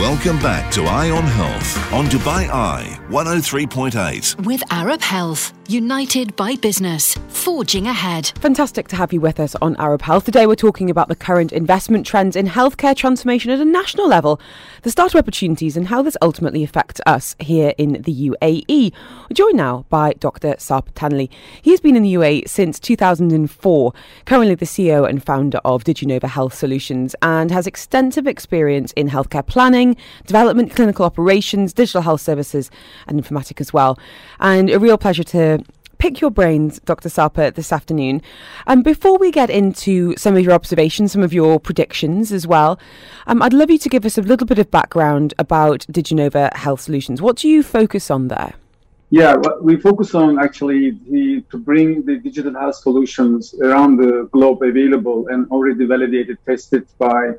Welcome back to Eye on Health on Dubai Eye 103.8. With Arab Health, united by business, forging ahead. Fantastic to have you with us on Arab Health. Today we're talking about the current investment trends in healthcare transformation at a national level, the startup opportunities, and how this ultimately affects us here in the UAE. We're joined now by Dr. Sarp Tanley. He's been in the UAE since 2004, currently the CEO and founder of DigiNova Health Solutions, and has extensive experience in healthcare planning development, clinical operations, digital health services, and informatics as well. And a real pleasure to pick your brains, Dr. Sarpa, this afternoon. Um, before we get into some of your observations, some of your predictions as well, um, I'd love you to give us a little bit of background about Diginova Health Solutions. What do you focus on there? Yeah, we focus on actually the, to bring the digital health solutions around the globe available and already validated, tested by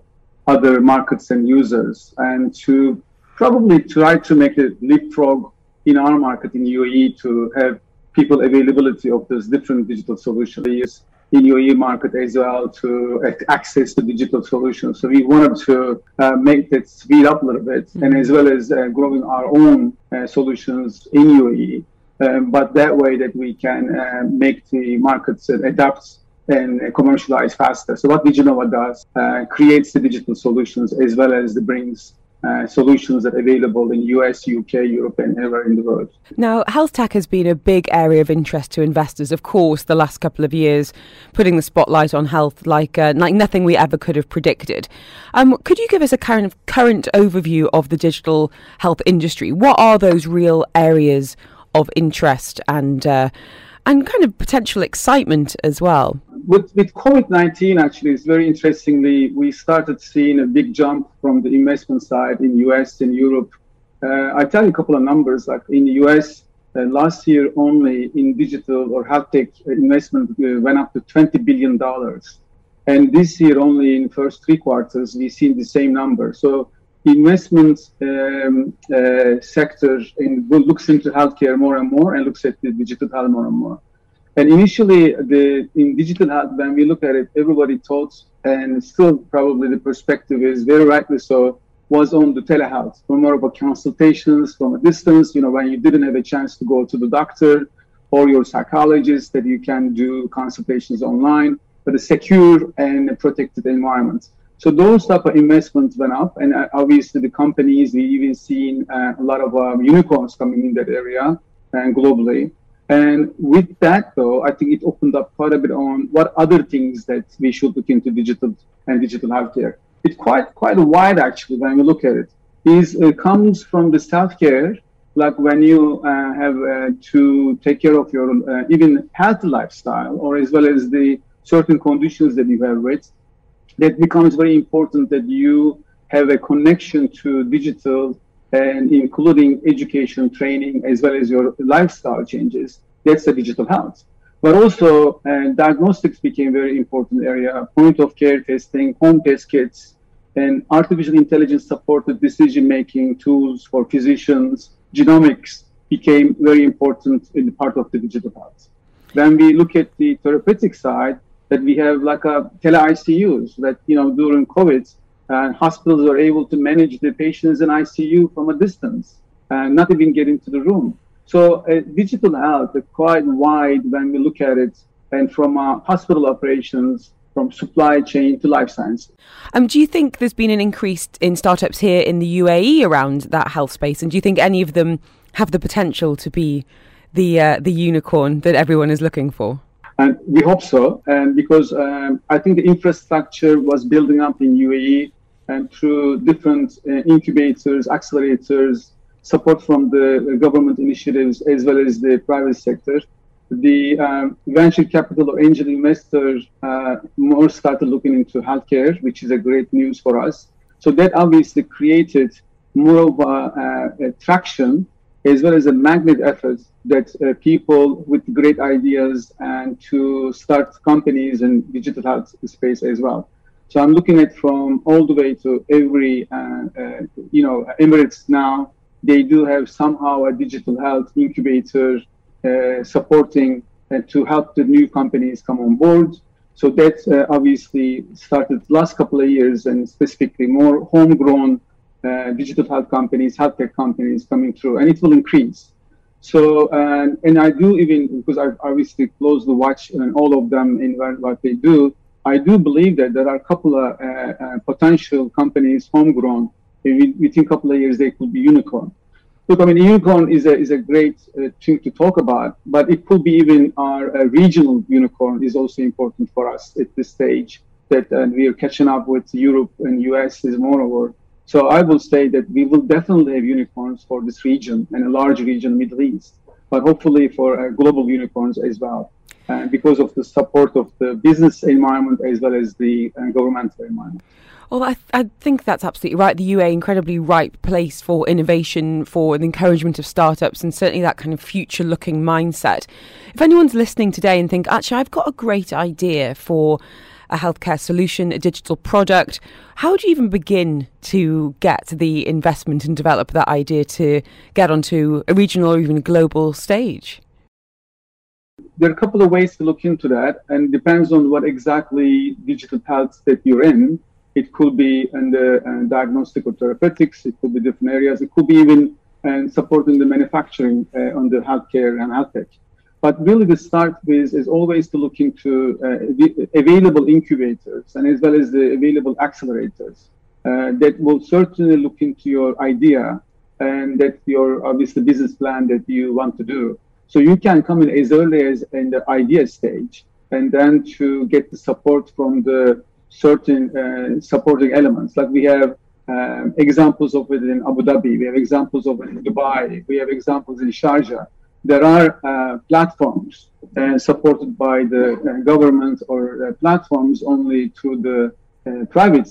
other markets and users, and to probably try to make a leapfrog in our market in UAE to have people availability of those different digital solutions in UAE market as well to access to digital solutions. So we wanted to uh, make that speed up a little bit, mm-hmm. and as well as uh, growing our own uh, solutions in UAE. Um, but that way that we can uh, make the markets adapt and commercialize faster. So what Diginova does uh, creates the digital solutions as well as the brings uh, solutions that are available in US, UK, Europe, and everywhere in the world. Now, health tech has been a big area of interest to investors, of course, the last couple of years, putting the spotlight on health like uh, like nothing we ever could have predicted. Um, could you give us a current current overview of the digital health industry? What are those real areas of interest and uh, and kind of potential excitement as well? With, with COVID-19, actually, it's very interestingly, we started seeing a big jump from the investment side in US and Europe. Uh, I tell you a couple of numbers, like in the US, uh, last year only in digital or health tech investment uh, went up to $20 billion. And this year only in first three quarters, we've seen the same number. So investment um, uh, sector in, looks into healthcare more and more and looks at the digital health more and more. And initially, the in digital health, when we look at it, everybody thought, and still probably the perspective is very rightly so, was on the telehealth, for more about consultations from a distance. You know, when you didn't have a chance to go to the doctor or your psychologist, that you can do consultations online, but a secure and protected environment. So those type of investments went up, and uh, obviously the companies we even seen uh, a lot of um, unicorns coming in that area and globally. And with that, though, I think it opened up quite a bit on what other things that we should look into digital and digital healthcare. It's quite quite wide actually when we look at it. Is it comes from the self care, like when you uh, have uh, to take care of your uh, even health lifestyle, or as well as the certain conditions that you have with. That becomes very important that you have a connection to digital and including education, training, as well as your lifestyle changes. That's the digital health. But also, uh, diagnostics became very important area. Point of care testing, home test kits, and artificial intelligence supported decision making tools for physicians. Genomics became very important in the part of the digital health. When we look at the therapeutic side, that we have like a tele ICUs that you know during COVID and hospitals are able to manage the patients in ICU from a distance and not even get into the room. So uh, digital health is quite wide when we look at it, and from uh, hospital operations, from supply chain to life science. Um, do you think there's been an increase in startups here in the UAE around that health space, and do you think any of them have the potential to be the uh, the unicorn that everyone is looking for? And we hope so, and because um, I think the infrastructure was building up in UAE and through different uh, incubators, accelerators, support from the government initiatives as well as the private sector. The um, venture capital or angel investors uh, more started looking into healthcare, which is a great news for us. So that obviously created more of a, a traction as well as a magnet effort that uh, people with great ideas and to start companies in digital health space as well. So I'm looking at from all the way to every, uh, uh, you know, Emirates now, they do have somehow a digital health incubator uh, supporting uh, to help the new companies come on board. So that uh, obviously started last couple of years and specifically more homegrown uh, digital health companies, health tech companies coming through, and it will increase. So, and, and I do even, because I obviously closely watch and all of them in what they do, I do believe that there are a couple of uh, uh, potential companies, homegrown, within a couple of years they could be unicorn. Look, I mean, unicorn is a, is a great uh, thing to talk about, but it could be even our uh, regional unicorn is also important for us at this stage that we are catching up with Europe and US is moreover. So I will say that we will definitely have unicorns for this region and a large region, Middle East, but hopefully for uh, global unicorns as well, uh, because of the support of the business environment as well as the uh, governmental environment. Well, I, I think that's absolutely right. The UAE, incredibly ripe place for innovation, for the encouragement of startups, and certainly that kind of future looking mindset. If anyone's listening today and think, actually, I've got a great idea for a healthcare solution, a digital product, how do you even begin to get the investment and develop that idea to get onto a regional or even global stage? There are a couple of ways to look into that, and depends on what exactly digital paths that you're in it could be in the uh, diagnostic or therapeutics. It could be different areas. It could be even uh, supporting the manufacturing uh, on the healthcare and health tech. But really, the start with is always to look into uh, available incubators and as well as the available accelerators uh, that will certainly look into your idea and that your obviously business plan that you want to do. So you can come in as early as in the idea stage, and then to get the support from the certain uh, supporting elements. Like we have um, examples of it in Abu Dhabi, we have examples of it in Dubai, we have examples in Sharjah. There are uh, platforms uh, supported by the uh, government or uh, platforms only through the uh, private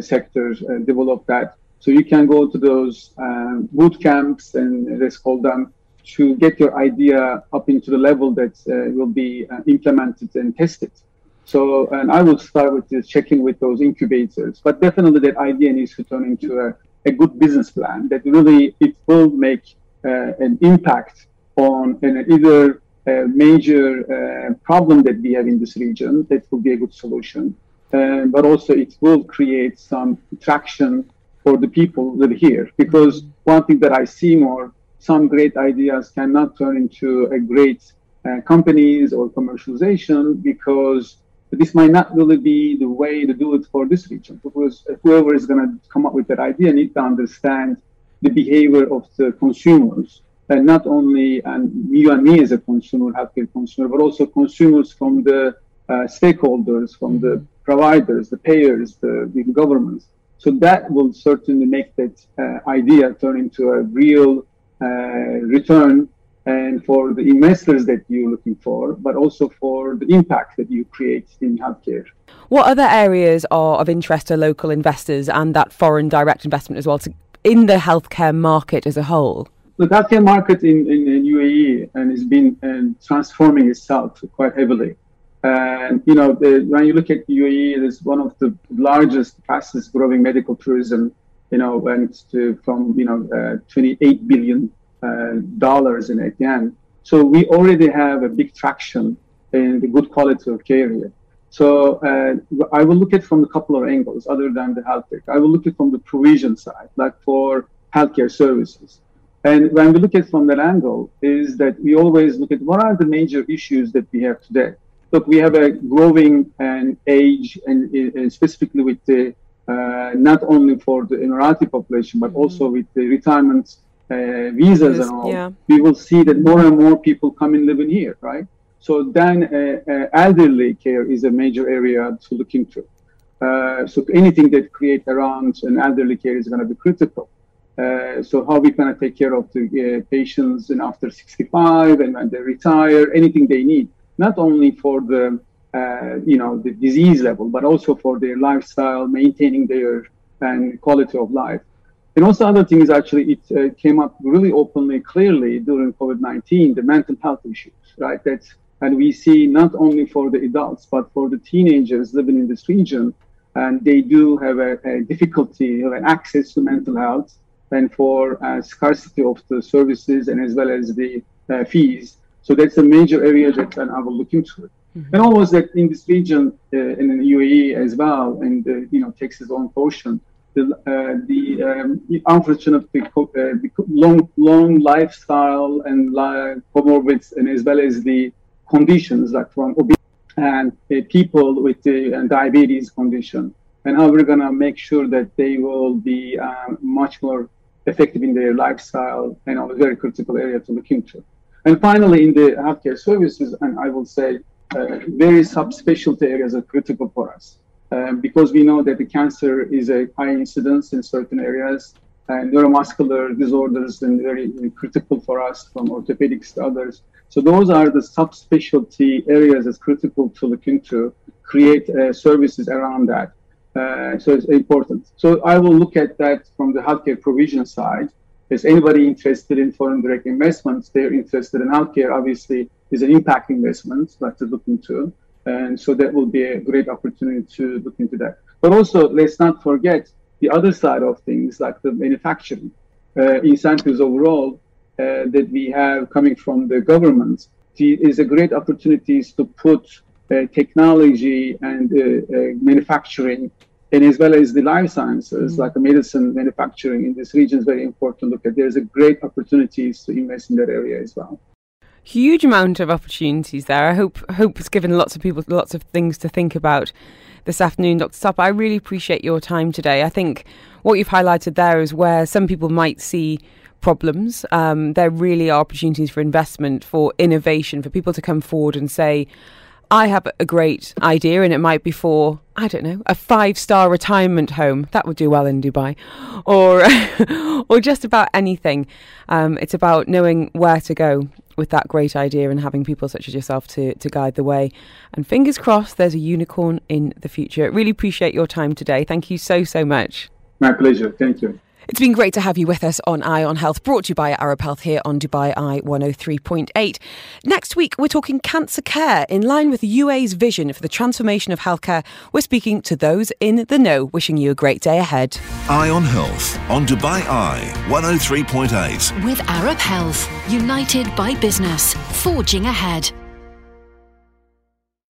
sectors develop that. So you can go to those um, boot camps and let's call them to get your idea up into the level that will be implemented and tested. So, and I will start with this checking with those incubators, but definitely that idea needs to turn into a, a good business plan that really it will make uh, an impact on an either a major uh, problem that we have in this region that will be a good solution, uh, but also it will create some traction for the people that are here. Because one thing that I see more, some great ideas cannot turn into a great uh, companies or commercialization because this might not really be the way to do it for this region. Because whoever is going to come up with that idea need to understand the behavior of the consumers. And not only and you and me as a consumer, healthcare consumer, but also consumers from the uh, stakeholders, from the providers, the payers, the, the, governments. So that will certainly make that uh, idea turn into a real return and for the investors that you're looking for, but also for the impact that you create in healthcare. What other areas are of interest to local investors and that foreign direct investment as well to, in the healthcare market as a whole? The healthcare market in, in, in UAE and has been uh, transforming itself quite heavily. And you know, the, when you look at UAE, it is one of the largest, fastest growing medical tourism. You know, went to from you know uh, 28 billion uh, dollars in ATM. So we already have a big traction in the good quality of care here. So uh, I will look at from a couple of angles other than the health tech. I will look at from the provision side, like for healthcare services. And when we look at from that angle, is that we always look at what are the major issues that we have today. Look, we have a growing and age, and, and specifically with the uh, not only for the Emirati population, but mm-hmm. also with the retirement uh, visas and all, yeah. we will see that more and more people come and live in here, right? So then uh, uh, elderly care is a major area to look into. Uh, so anything that create around an elderly care is going to be critical. Uh, so how we going to take care of the uh, patients and after 65 and when they retire, anything they need, not only for the you know the disease level, but also for their lifestyle, maintaining their and quality of life. And also other things, actually, it uh, came up really openly, clearly during COVID-19, the mental health issues, right? That's, and we see not only for the adults, but for the teenagers living in this region, and they do have a, a difficulty of access to mental health and for uh, scarcity of the services and as well as the uh, fees. So that's a major area that I will look into. Mm-hmm. And almost that in this region, uh, in the UAE as well, and uh, you know takes its own portion, the, uh, the um, unfortunate uh, long, long lifestyle and comorbids, and as well as the conditions like from obesity and people with the uh, diabetes condition, and how we're to make sure that they will be um, much more effective in their lifestyle and a very critical area to look into. And finally, in the healthcare services, and I will say uh, very subspecialty areas are critical for us um, because we know that the cancer is a high incidence in certain areas and neuromuscular disorders and very, very critical for us from orthopedics to others. So those are the subspecialty areas that's critical to look into, create uh, services around that. Uh, so it's important. So I will look at that from the healthcare provision side. Is anybody interested in foreign direct investments? They're interested in healthcare. Obviously, is an impact investment that to look into, and so that will be a great opportunity to look into that. But also, let's not forget the other side of things, like the manufacturing uh, incentives overall uh, that we have coming from the government. Is a great opportunities to put uh, technology and uh, uh, manufacturing and as well as the life sciences, mm-hmm. like the medicine manufacturing in this region is very important to look at. There's a great opportunities to invest in that area as well. Huge amount of opportunities there. I hope hope it's given lots of people lots of things to think about this afternoon, Dr. Sapa. I really appreciate your time today. I think what you've highlighted there is where some people might see problems. Um, there really are opportunities for investment, for innovation, for people to come forward and say, I have a great idea, and it might be for, I don't know, a five star retirement home. That would do well in Dubai. Or, or just about anything. Um, it's about knowing where to go with that great idea and having people such as yourself to, to guide the way. And fingers crossed, there's a unicorn in the future. Really appreciate your time today. Thank you so, so much. My pleasure. Thank you. It's been great to have you with us on Eye on Health, brought to you by Arab Health here on Dubai Eye 103.8. Next week, we're talking cancer care in line with the UAE's vision for the transformation of healthcare. We're speaking to those in the know, wishing you a great day ahead. Eye on Health on Dubai Eye 103.8. With Arab Health, united by business, forging ahead.